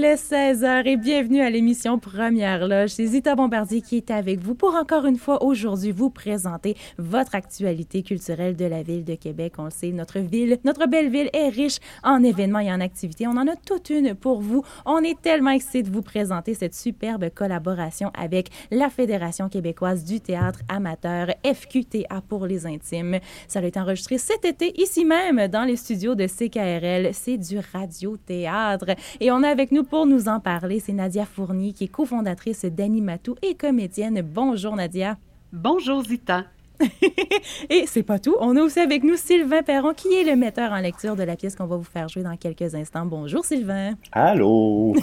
Il est 16h et bienvenue à l'émission Première Loge. C'est Zita Bombardier qui est avec vous pour encore une fois aujourd'hui vous présenter votre actualité culturelle de la ville de Québec. On le sait, notre ville, notre belle ville est riche en événements et en activités. On en a toute une pour vous. On est tellement excités de vous présenter cette superbe collaboration avec la Fédération québécoise du théâtre amateur, FQTA pour les intimes. Ça a été enregistré cet été ici même dans les studios de CKRL. C'est du radio-théâtre. Et on a avec nous pour nous en parler, c'est Nadia Fournier, qui est cofondatrice d'Animatou et comédienne. Bonjour Nadia. Bonjour Zita. Et c'est pas tout. On a aussi avec nous Sylvain Perron, qui est le metteur en lecture de la pièce qu'on va vous faire jouer dans quelques instants. Bonjour Sylvain. Allô?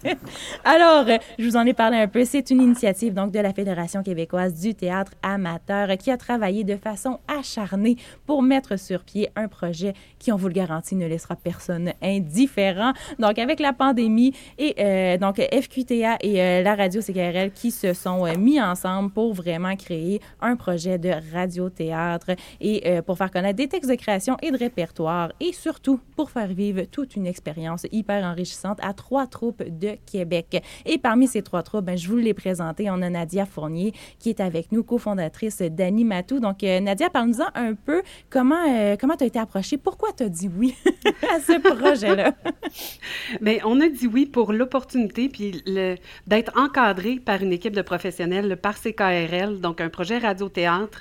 Alors, je vous en ai parlé un peu. C'est une initiative donc de la Fédération québécoise du théâtre amateur qui a travaillé de façon acharnée pour mettre sur pied un projet qui, on vous le garantit, ne laissera personne indifférent. Donc, avec la pandémie et euh, donc FQTA et euh, la radio CKRL qui se sont euh, mis ensemble pour vraiment créer un projet de radio-théâtre et euh, pour faire connaître des textes de création et de répertoire et surtout pour faire vivre toute une expérience hyper enrichissante à trois troupes de Québec. Et parmi ces trois troupes, ben, je vous l'ai présenté, on a Nadia Fournier qui est avec nous, cofondatrice d'Animatou. Donc, euh, Nadia, parle-nous un peu comment euh, comment tu as été approchée, pourquoi tu as dit oui à ce projet-là? Bien, on a dit oui pour l'opportunité puis d'être encadré par une équipe de professionnels, par CKRL, donc un projet radio-théâtre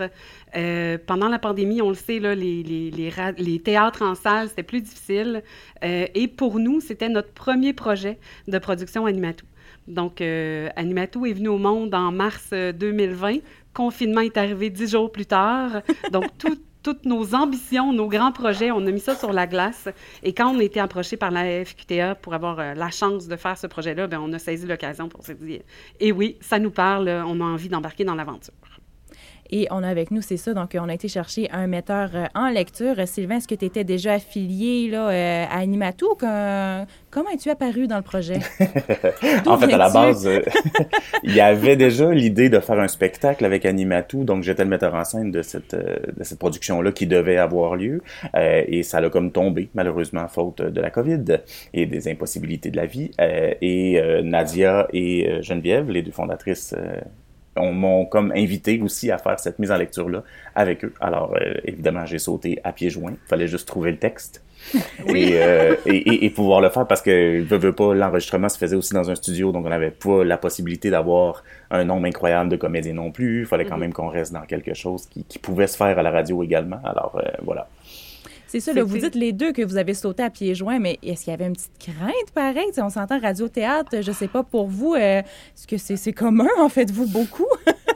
euh, pendant la pandémie, on le sait, les, théâtres en salle, c'était plus difficile. Euh, et pour nous, c'était notre premier projet de production Animatou. Donc, euh, est venu au monde en mars 2020. Confinement est arrivé dix jours plus tard. Donc, toutes nos ambitions, nos grands projets, on a mis ça sur la glace. Et quand on a été approché par la FQTA pour avoir la chance de faire ce projet-là, ben, on a saisi l'occasion pour se dire, eh oui, ça nous parle, on a envie d'embarquer dans l'aventure. Et on a avec nous, c'est ça, donc on a été chercher un metteur euh, en lecture. Sylvain, est-ce que tu étais déjà affilié là, euh, à Animatou? Comment es-tu apparu dans le projet? en fait, à la base, euh, il y avait déjà l'idée de faire un spectacle avec Animatou, donc j'étais le metteur en scène de cette, de cette production-là qui devait avoir lieu. et ça l'a comme tombé, malheureusement, faute de la COVID et des impossibilités de la vie. et Nadia et Geneviève, les deux fondatrices on m'ont comme invité aussi à faire cette mise en lecture-là avec eux. Alors, euh, évidemment, j'ai sauté à pieds joints. Il fallait juste trouver le texte. Euh, et, et, pouvoir le faire parce que je veux pas l'enregistrement se faisait aussi dans un studio donc on n'avait pas la possibilité d'avoir un nombre incroyable de comédiens non plus il fallait quand mm-hmm. même qu'on reste dans quelque chose qui, pouvait se faire à la radio également alors euh, voilà c'est ça, là, vous dites les deux que vous avez sauté à pieds joints, mais est-ce qu'il y avait une petite crainte pareil? on s'entend radio-théâtre, je sais pas pour vous, euh, est-ce que c'est commun, en fait-vous beaucoup?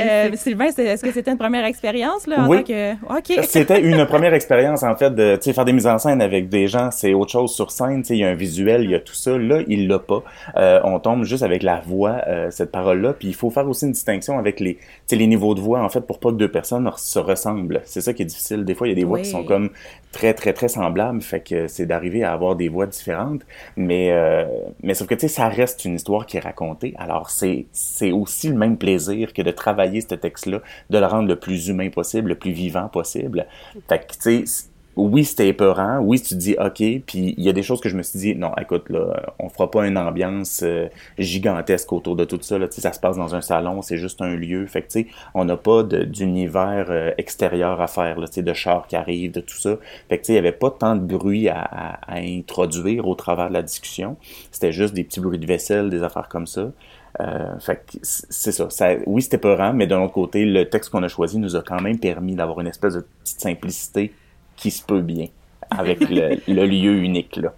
Euh, Sylvain, est-ce que c'était une première expérience là, en oui. que... c'était une première expérience en fait de faire des mises en scène avec des gens, c'est autre chose sur scène. Il y a un visuel, il y a tout ça. Là, il l'a pas. Euh, on tombe juste avec la voix, euh, cette parole-là. Puis il faut faire aussi une distinction avec les, les niveaux de voix en fait pour pas que deux personnes se ressemblent. C'est ça qui est difficile. Des fois, il y a des voix qui sont comme très très très semblables, fait que c'est d'arriver à avoir des voix différentes. Mais euh, mais sauf que tu sais, ça reste une histoire qui est racontée. Alors c'est c'est aussi le même plaisir que de travailler ce texte-là, de le rendre le plus humain possible, le plus vivant possible. Fait tu sais, oui, c'était épeurant. Oui, tu dis OK. Puis il y a des choses que je me suis dit, non, écoute, là, on fera pas une ambiance euh, gigantesque autour de tout ça. Là. Ça se passe dans un salon, c'est juste un lieu. Fait que, on n'a pas d'univers euh, extérieur à faire, là, de chars qui arrivent, de tout ça. Fait que, il y avait pas tant de bruit à, introduire au travers de la discussion. C'était juste des petits bruits de vaisselle, des affaires comme ça. Euh, fait c'est ça, ça. Oui, c'était peurant, mais d'un autre côté, le texte qu'on a choisi nous a quand même permis d'avoir une espèce de petite simplicité qui se peut bien avec le, lieu unique là.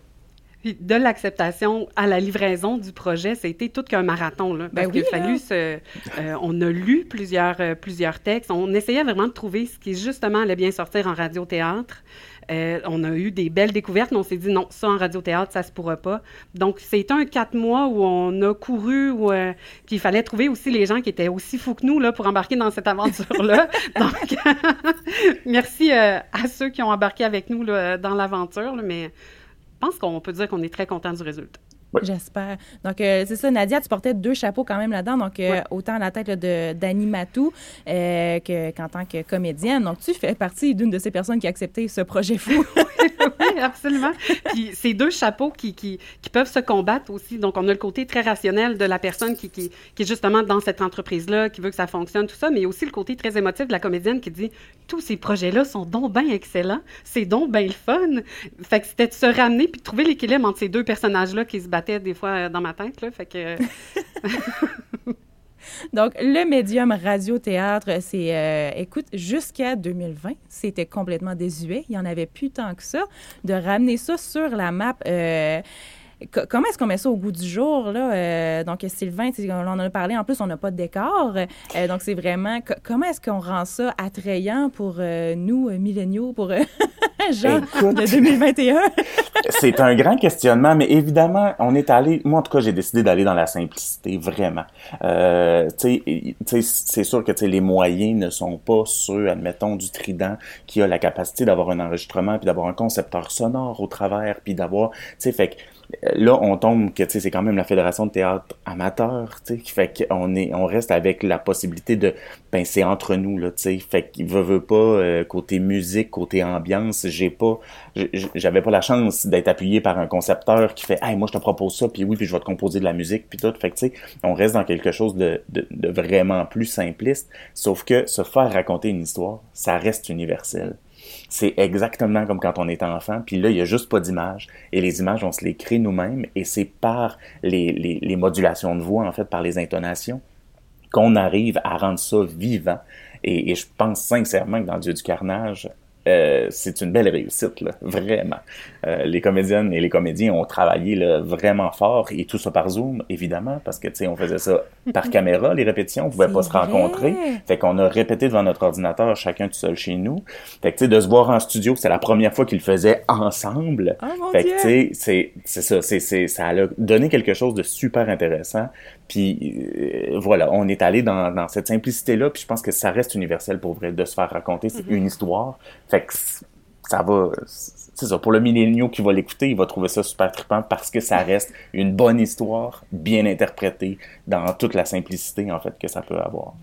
de l'acceptation à la livraison du projet, ça a été tout qu'un marathon. Là, parce ben qu'il a fallu se, euh, on a lu plusieurs, euh, plusieurs textes. On essayait vraiment de trouver ce qui, justement, allait bien sortir en radio-théâtre. Euh, on a eu des belles découvertes, mais on s'est dit non, ça en radiothéâtre, ça se pourra pas. Donc, c'est un quatre mois où on a couru, où, euh, puis il fallait trouver aussi les gens qui étaient aussi fous que nous là, pour embarquer dans cette aventure-là. Donc, merci euh, à ceux qui ont embarqué avec nous là, dans l'aventure, mais je pense qu'on peut dire qu'on est très content du résultat. J'espère. Donc, euh, c'est ça, Nadia, tu portais deux chapeaux quand même là-dedans. Donc, euh, autant à la tête de d'Annie Matou euh, qu'en tant que comédienne. Donc, tu fais partie d'une de ces personnes qui a accepté ce projet fou. oui, absolument. Puis, c'est deux chapeaux qui, qui, qui, peuvent se combattre aussi. Donc, on a le côté très rationnel de la personne qui, qui, qui est justement dans cette entreprise-là, qui veut que ça fonctionne, tout ça, mais aussi le côté très émotif de la comédienne qui dit tous ces projets-là sont donc bien excellents, c'est donc bien le fun. Fait que c'était de se ramener puis de trouver l'équilibre entre ces deux personnages-là qui se battent des fois euh, dans ma tête. Que... Donc, le médium radio-théâtre, c'est, euh, écoute, jusqu'à 2020, c'était complètement désuet. Il n'y en avait plus tant que ça. De ramener ça sur la map, euh, comment est-ce qu'on met ça au goût du jour? Là? Euh, donc, Sylvain, on en a parlé. En plus, on n'a pas de décor. Euh, donc, c'est vraiment comment est-ce qu'on rend ça attrayant pour euh, nous, milléniaux, pour gens de 2021? c'est un grand questionnement, mais évidemment, on est allé. Moi, en tout cas, j'ai décidé d'aller dans la simplicité, vraiment. c'est sûr que les moyens ne sont pas ceux, admettons, du Trident qui a la capacité d'avoir un enregistrement puis d'avoir un concepteur sonore au travers puis d'avoir. Fait que là, on tombe que c'est quand même la Fédération de théâtre amateur, qui fait qu'on est, on reste avec la possibilité de, ben c'est entre nous là, tu sais, fait qu'il veut, veut pas euh, côté musique, côté ambiance, j'ai pas, j'avais pas la chance d'être appuyé par un concepteur qui fait, hey moi je te propose ça, puis oui, puis je vais te composer de la musique, puis tout, fait que tu sais, on reste dans quelque chose de, de, de vraiment plus simpliste, sauf que se faire raconter une histoire, ça reste universel. C'est exactement comme quand on est enfant, puis là, il n'y a juste pas d'image. Et les images, on se les crée nous-mêmes, et c'est par les, les, modulations de voix, en fait, par les intonations, qu'on arrive à rendre ça vivant. Et, et, je pense sincèrement que dans Dieu du carnage, euh, c'est une belle réussite, là, vraiment. Euh, les comédiennes et les comédiens ont travaillé là, vraiment fort et tout ça par Zoom, évidemment, parce que tu sais, on faisait ça par caméra, les répétitions, on pouvait pas se rencontrer. Fait qu'on a répété devant notre ordinateur, chacun tout seul chez nous. Fait que tu sais, de se voir en studio, c'est la première fois qu'ils le faisaient ensemble. Oh, fait que tu sais, c'est ça, c'est ça a donné quelque chose de super intéressant. Puis euh, voilà, on est allé dans, dans cette simplicité-là, puis je pense que ça reste universel pour vrai de se faire raconter mm-hmm. une histoire. Fait que ça va, c'est ça, pour le milléniaux qui va l'écouter, il va trouver ça super trippant parce que ça reste une bonne histoire, bien interprétée, dans toute la simplicité, en fait, que ça peut avoir.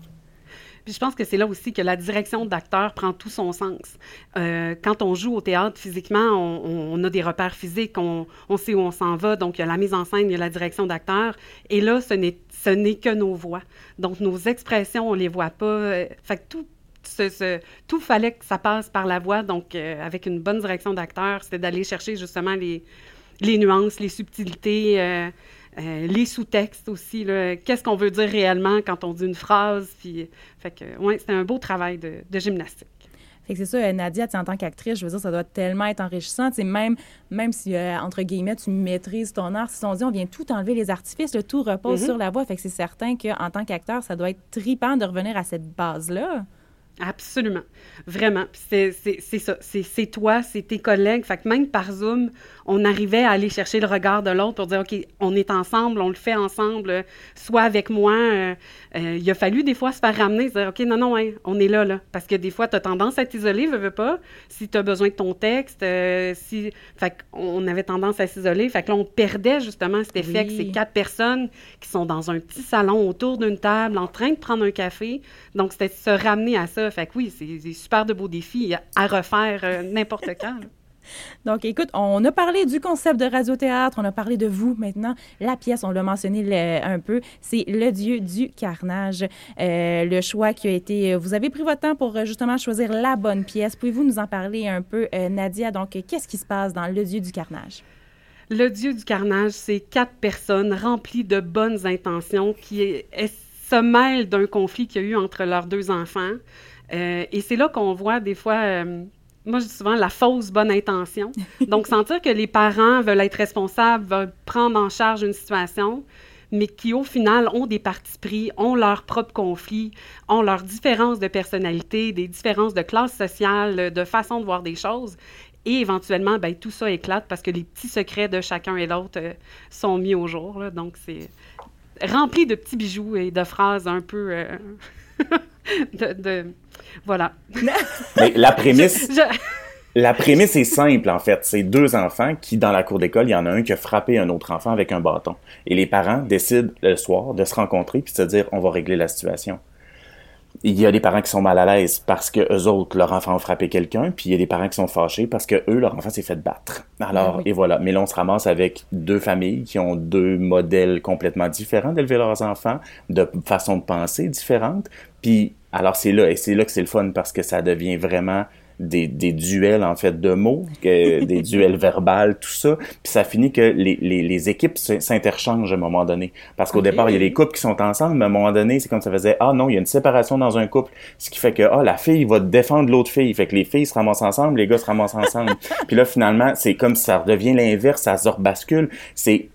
Je pense que c'est là aussi que la direction d'acteur prend tout son sens. Euh, quand on joue au théâtre, physiquement, on, a des repères physiques, on, sait où on s'en va, donc il y a la mise en scène, il y a la direction d'acteur. Et là, ce n'est, ce n'est que nos voix. Donc nos expressions, on les voit pas. Euh, fait que tout tout fallait que ça passe par la voix. Donc, euh, avec une bonne direction d'acteur, c'était d'aller chercher justement les, les nuances, les subtilités, euh, euh, les sous-textes aussi. Qu'est-ce qu'on veut dire réellement quand on dit une phrase? Puis, fait que, ouais, c'était un beau travail de, de gymnastique. Fait que c'est ça, Nadia, en tant qu'actrice, je veux dire, ça doit tellement être enrichissant. même, même si, entre guillemets, tu maîtrises ton art, si on dit on vient tout enlever les artifices, le tout repose mm-hmm. sur la voix. Fait que c'est certain qu'en tant qu'acteur, ça doit être tripant de revenir à cette base-là. Absolument. Vraiment. C'est ça. C'est toi, c'est tes collègues. Fait que même par Zoom, on arrivait à aller chercher le regard de l'autre pour dire, OK, on est ensemble, on le fait ensemble, soit avec moi. Euh, euh, il a fallu des fois se faire ramener, dire, OK, non, non, hein, on est là, là. Parce que des fois, tu as tendance à t'isoler, veux, veux pas, si tu as besoin de ton texte. Euh, si... Fait qu'on avait tendance à s'isoler. Fait que là, on perdait justement cet effet que c'est quatre personnes qui sont dans un petit salon autour d'une table en train de prendre un café. Donc, c'était se ramener à ça. Fait que oui, c'est super de beaux défis à refaire euh, n'importe quand. Donc, écoute, on a parlé du concept de radiothéâtre, on a parlé de vous maintenant. La pièce, on l'a mentionné un peu, c'est Le Dieu du carnage. Euh, le choix qui a été... Vous avez pris votre temps pour euh, justement choisir la bonne pièce. Pouvez-vous nous en parler un peu, Nadia? Donc, qu'est-ce qui se passe dans Le Dieu du carnage? Le Dieu du carnage, c'est quatre personnes remplies de bonnes intentions qui se mêlent d'un conflit qu'il y a eu entre leurs deux enfants. Euh, et c'est là qu'on voit des fois, euh, moi je dis souvent la fausse bonne intention. Donc sentir que les parents veulent être responsables, veulent prendre en charge une situation, mais qui au final ont des partis pris, ont leurs propres conflits, ont leurs différences de personnalité, des différences de classe sociale, de façon de voir des choses. Et éventuellement, ben, tout ça éclate parce que les petits secrets de chacun et l'autre euh, sont mis au jour. Donc, c'est rempli de petits bijoux et de phrases un peu... de, voilà. Mais la prémisse. La prémisse est simple, en fait. C'est deux enfants qui, dans la cour d'école, il y en a un qui a frappé un autre enfant avec un bâton. Et les parents décident le soir de se rencontrer puis de se dire, on va régler la situation il y a des parents qui sont mal à l'aise parce que eux autres, leur enfant a frappé quelqu'un, puis il y a des parents qui sont fâchés parce que eux, leur enfant s'est fait battre. Alors, ah et voilà. Mais là, on se ramasse avec deux familles qui ont deux modèles complètement différents d'élever leurs enfants, de façon de penser différentes. Puis, alors c'est là, et c'est là que c'est le fun parce que ça devient vraiment des, des duels en fait de mots, des duels verbales, tout ça. Puis ça finit que les, les, les équipes s'interchangent à un moment donné. Parce qu'au départ, il y a les couples qui sont ensemble, mais à un moment donné, c'est comme ça faisait Ah non, il y a une séparation dans un couple. Ce qui fait que ah, la fille va défendre l'autre fille. Fait que les filles se ramassent ensemble, les gars se ramassent ensemble. Puis là, finalement, c'est comme ça redevient l'inverse, ça se rebascule. C'est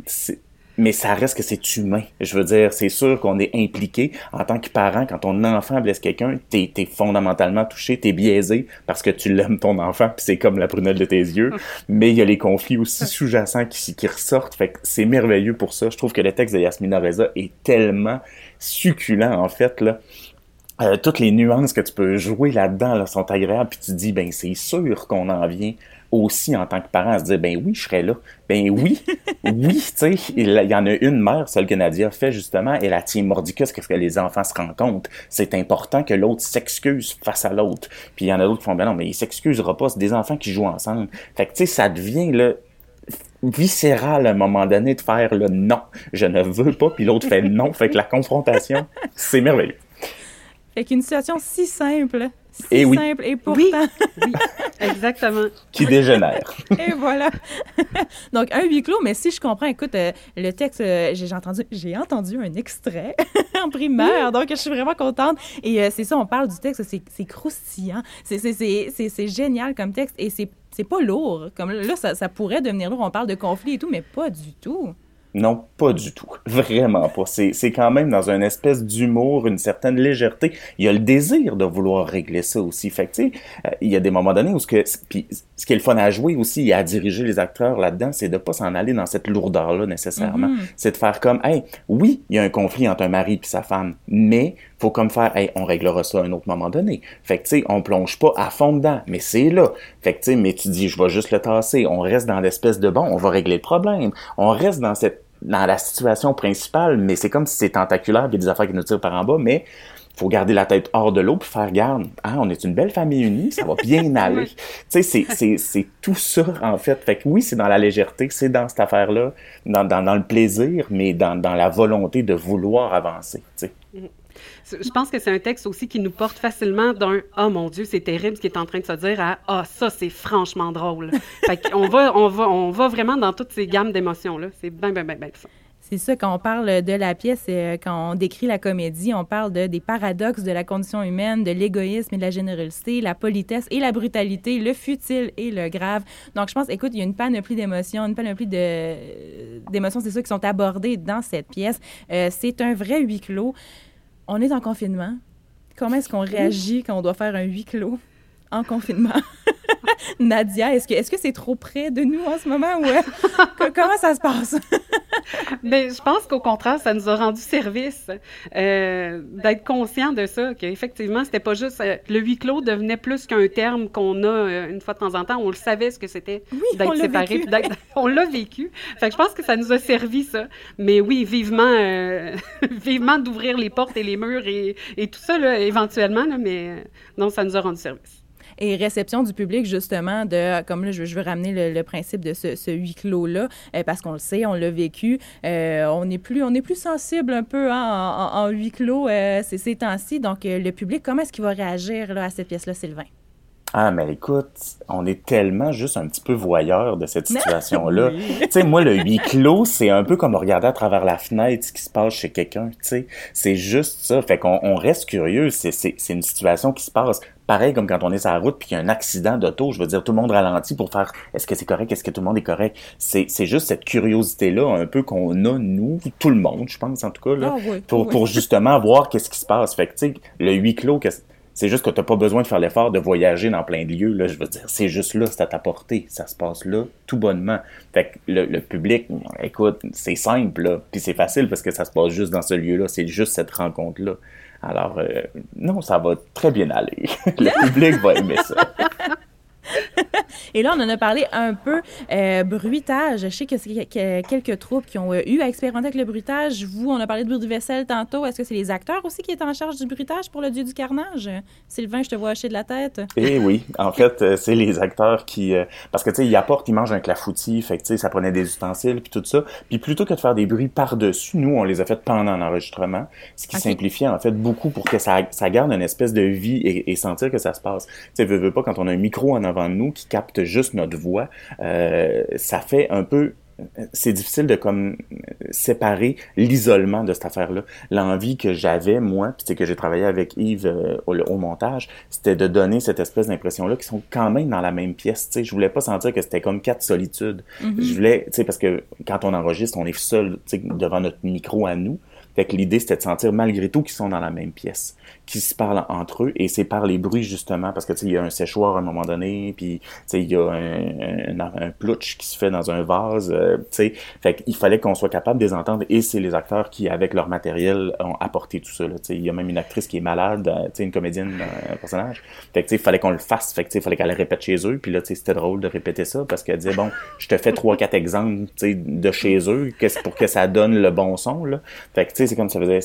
mais ça reste que c'est humain. Je veux dire, c'est sûr qu'on est impliqué en tant que parent. Quand ton enfant blesse quelqu'un, t'es es fondamentalement touché, t'es biaisé parce que tu l'aimes ton enfant, puis c'est comme la prunelle de tes yeux. Mais il y a les conflits aussi sous-jacents qui, qui ressortent. Fait que c'est merveilleux pour ça. Je trouve que le texte de Yasmina Reza est tellement succulent, en fait, là. Euh, toutes les nuances que tu peux jouer là-dedans là, sont agréables, puis tu dis, ben c'est sûr qu'on en vient aussi en tant que parent à se dire ben oui, je serais là. Ben oui, oui, tu sais, il, y en a une mère, celle que Nadia fait justement, et la tient mordicus qu'est-ce que les enfants se rendent compte. C'est important que l'autre s'excuse face à l'autre. Puis il y en a d'autres qui font ben non, mais il s'excusera pas, c'est des enfants qui jouent ensemble. Fait que tu sais, ça devient là viscéral à un moment donné de faire le non, je ne veux pas, puis l'autre fait non. Fait que la confrontation, c'est merveilleux. Fait qu'une situation si simple, si et simple et pourtant... Oui, exactement. Qui dégénère. et voilà. Donc, un huis clos, mais si je comprends, écoute, euh, le texte, euh, j'ai entendu, j'ai entendu un extrait en primaire, donc je suis vraiment contente. Et euh, c'est ça, on parle du texte, c'est croustillant, c'est génial comme texte, et c'est pas lourd. Comme là, ça, ça pourrait devenir lourd, on parle de conflit et tout, mais pas du tout. Non, pas du tout. Vraiment pas. C'est, c'est quand même dans une espèce d'humour, une certaine légèreté. Il y a le désir de vouloir régler ça aussi. Fait que, tu sais, euh, il y a des moments donnés où ce que, puis, ce qui est le fun à jouer aussi et à diriger les acteurs là-dedans, c'est de pas s'en aller dans cette lourdeur-là nécessairement. Mm-hmm. C'est de faire comme, hey, oui, il y a un conflit entre un mari et sa femme, mais faut comme faire, hey, on réglera ça à un autre moment donné. Fait que, tu sais, on plonge pas à fond dedans, mais c'est là. Fait que, tu sais, mais tu dis, je vais juste le tasser. On reste dans l'espèce de, bon, on va régler le problème. On reste dans cette dans la situation principale, mais c'est comme si c'est tentaculaire, il y a des affaires qui nous tirent par en bas, mais faut garder la tête hors de l'eau puis faire garde. Ah, on est une belle famille unie, ça va bien aller. tu sais, c'est, c'est, tout ça, en fait. Fait que oui, c'est dans la légèreté, c'est dans cette affaire-là, dans, dans, dans, le plaisir, mais dans, dans la volonté de vouloir avancer, tu sais. Je pense que c'est un texte aussi qui nous porte facilement d'un Oh mon Dieu, c'est terrible ce qui est en train de se dire à Ah, ça, c'est franchement drôle. qu'on va, on va, on va vraiment dans toutes ces gammes d'émotions-là. C'est bien, bien, bien, bien C'est ça, quand on parle de la pièce, euh, quand on décrit la comédie, on parle de, des paradoxes de la condition humaine, de l'égoïsme et de la générosité, la politesse et la brutalité, le futile et le grave. Donc, je pense, écoute, il y a une panoplie d'émotions, une panoplie d'émotions, c'est ça, qui sont abordées dans cette pièce. Euh, c'est un vrai huis clos on est en confinement. Comment est-ce qu'on réagit quand on doit faire un huis clos en confinement? Nadia, est-ce que est-ce que c'est trop près de nous en ce moment ou euh, comment ça se passe? Mais je pense qu'au contraire, ça nous a rendu service euh, d'être conscient de ça, qu'effectivement, c'était pas juste euh, le huis clos devenait plus qu'un terme qu'on a une fois de temps en temps. On le savait ce que c'était d'être séparé, on l'a vécu. Fait que je pense que ça nous a servi ça. Mais oui, vivement, vivement d'ouvrir les portes et les murs et, et tout ça là, éventuellement. Là, mais non, ça nous a rendu service et réception du public, justement, de, comme là, je, veux ramener le, principe de ce, huis clos-là, euh, parce qu'on le sait, on l'a vécu, euh, on est plus on est plus sensible un peu hein, en, huis clos euh, ces, temps-ci. Donc, le public, comment est-ce qu'il va réagir là, à cette pièce-là, Sylvain? Ah, mais écoute, on est tellement juste un petit peu voyeur de cette situation-là. Tu sais, moi, le huis clos, c'est un peu comme regarder à travers la fenêtre ce qui se passe chez quelqu'un, tu sais. C'est juste ça. Fait qu'on on reste curieux. C'est une situation qui se passe. Pareil comme quand on est sur la route puis qu'il y a un accident d'auto, je veux dire, tout le monde ralentit pour faire est-ce que c'est correct, est-ce que tout le monde est correct. C'est juste cette curiosité-là un peu qu'on a, nous, tout le monde, je pense, en tout cas, là, ah pour, pour justement voir qu'est-ce qui se passe. Fait que, tu sais, le huis clos, c'est juste que t'as pas besoin de faire l'effort de voyager dans plein de lieux. Là, je veux dire, c'est juste là, c'est à ta portée. Ça se passe là, tout bonnement. Fait que le, public, écoute, c'est simple, là. Puis c'est facile parce que ça se passe juste dans ce lieu-là. C'est juste cette rencontre-là. Alors, euh, non, ça va très bien aller. le public va aimer ça. Et là, on en a parlé un peu euh, bruitage. Je sais que c'est quelques troupes qui ont euh, eu à expérimenter avec le bruitage. Vous, on a parlé de bruit de vaisselle tantôt. Est-ce que c'est les acteurs aussi qui étaient en charge du bruitage pour le dieu du carnage? Sylvain, je te vois hacher de la tête. Eh oui, en fait, euh, c'est les acteurs qui... parce que, tu sais, ils apportent, ils mangent un clafoutis, fait que, tu sais, ça prenait des ustensiles, puis tout ça. Puis plutôt que de faire des bruits par-dessus, nous, on les a fait pendant l'enregistrement, ce qui simplifiait, en fait, beaucoup pour que ça, ça garde une espèce de vie et, sentir que ça se passe. Tu sais, veux, veux pas, quand on a un micro en avant de nous qui capte juste notre voix, euh, ça fait un peu c'est difficile de comme séparer l'isolement de cette affaire-là. L'envie que j'avais moi, puis c'est que j'ai travaillé avec Yves euh, au, montage, c'était de donner cette espèce d'impression-là qui sont quand même dans la même pièce. Tu sais, je voulais pas sentir que c'était comme quatre solitudes. Mm-hmm. Je voulais, tu sais, parce que quand on enregistre, on est seul, tu sais, devant notre micro à nous. Fait que l'idée, c'était de sentir malgré tout qu'ils sont dans la même pièce, qu'ils se parlent entre eux, et c'est par les bruits justement, parce que tu sais, il y a un séchoir à un moment donné, puis tu sais, il y a un, un, plutch qui se fait dans un vase, euh, tu sais, fait qu'il fallait qu'on soit capable de les entendre, et c'est les acteurs qui, avec leur matériel, ont apporté tout ça. Tu sais, il y a même une actrice qui est malade, euh, tu sais, une comédienne, euh, un personnage. Fait que tu sais, il fallait qu'on le fasse, fait que tu sais, il fallait qu'elle répète chez eux, puis là, tu sais, c'était drôle de répéter ça parce qu'elle disait bon, je te fais trois quatre exemples, tu sais, de chez eux, pour que ça donne le bon son là. Fait que c'est comme ça faisait,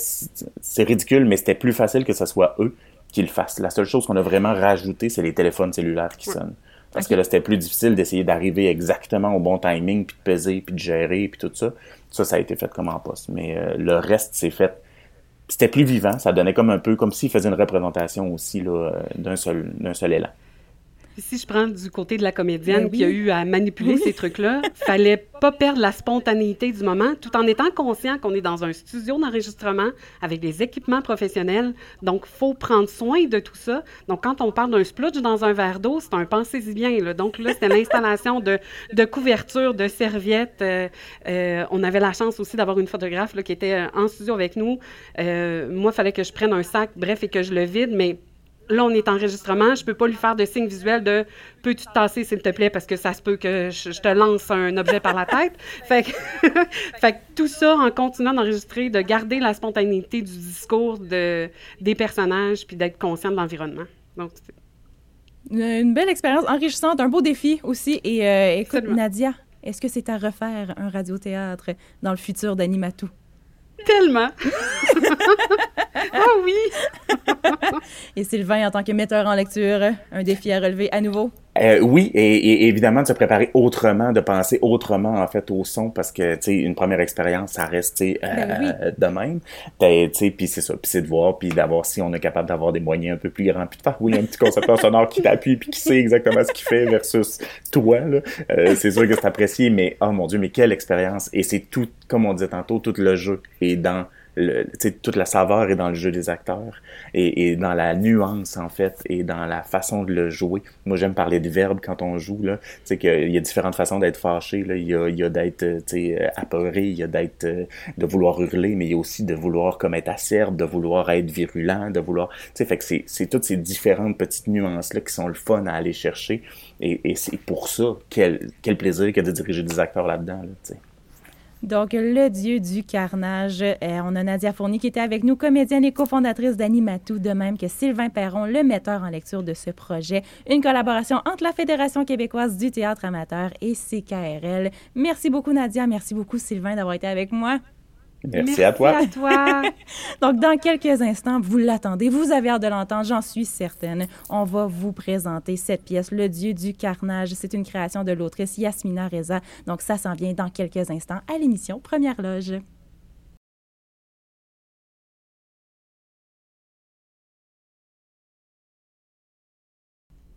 c'est ridicule, mais c'était plus facile que ce soit eux qui le fassent. La seule chose qu'on a vraiment rajouté, c'est les téléphones cellulaires qui sonnent. Parce que là, c'était plus difficile d'essayer d'arriver exactement au bon timing, puis de peser, puis de gérer, puis tout ça. Ça, ça a été fait comme en poste. Mais euh, le reste, c'est fait. C'était plus vivant. Ça donnait comme un peu, comme s'il faisait une représentation aussi là, euh, d'un seul, d'un seul élan si je prends du côté de la comédienne ben qui a eu à manipuler ces trucs-là, fallait pas perdre la spontanéité du moment, tout en étant conscient qu'on est dans un studio d'enregistrement avec des équipements professionnels. Donc, faut prendre soin de tout ça. Donc, quand on parle d'un splutch dans un verre d'eau, c'est un pensez-y bien. Là. Donc là, c'était l'installation de, de couvertures, de serviettes. Euh, euh, on avait la chance aussi d'avoir une photographe là, qui était euh, en studio avec nous. moi, il fallait que je prenne un sac, bref, et que je le vide, mais là, on est en enregistrement, je peux pas lui faire de signe visuel de peux-tu te tasser, s'il te plaît, parce que ça se peut que je, te lance un objet par la tête. Fait que, fait que tout ça, en continuant d'enregistrer, de garder la spontanéité du discours de, des personnages, puis d'être conscient de l'environnement. Donc, une belle expérience enrichissante, un beau défi aussi. Et euh, écoute, Nadia, est-ce que c'est à refaire un radiothéâtre dans le futur d'Animatou? Tellement! oh oui! et Sylvain, en tant que metteur en lecture, un défi à relever à nouveau? Euh, oui, et, évidemment de se préparer autrement, de penser autrement en fait au son, parce que tu sais une première expérience, ça reste euh, ben de même. Tu sais, puis c'est ça, puis c'est de voir, puis d'avoir si on est capable d'avoir des moyens un peu plus grands, puis de faire oui un petit concepteur sonore qui t'appuie puis qui sait exactement ce qu'il fait versus toi là. Euh, c'est sûr que c'est apprécié, mais oh mon dieu, mais quelle expérience Et c'est tout, comme on disait tantôt, tout le jeu est dans le, toute la saveur est dans le jeu des acteurs et, et, dans la nuance en fait et dans la façon de le jouer. Moi j'aime parler de verbes quand on joue là, c'est qu'il y a différentes façons d'être fâché là, il y a, il y a d'être apeuré, il y a d'être de vouloir hurler, mais il y a aussi de vouloir comme être acerbe, de vouloir être virulent, de vouloir, tu fait que c'est toutes ces différentes petites nuances là qui sont le fun à aller chercher et, et c'est pour ça quel quel plaisir que de diriger des acteurs là-dedans là, tu. Donc, le dieu du carnage. Euh, on a Nadia Fournier qui était avec nous, comédienne et cofondatrice d'Animatou, de même que Sylvain Perron, le metteur en lecture de ce projet. Une collaboration entre la Fédération québécoise du théâtre amateur et CKRL. Merci beaucoup, Nadia. Merci beaucoup, Sylvain, d'avoir été avec moi. Merci, à toi. à toi. Donc, dans quelques instants, vous l'attendez. Vous avez hâte de l'entendre, j'en suis certaine. On va vous présenter cette pièce, Le Dieu du carnage. C'est une création de l'autrice Yasmina Reza. Donc, ça s'en vient dans quelques instants à l'émission Première Loge.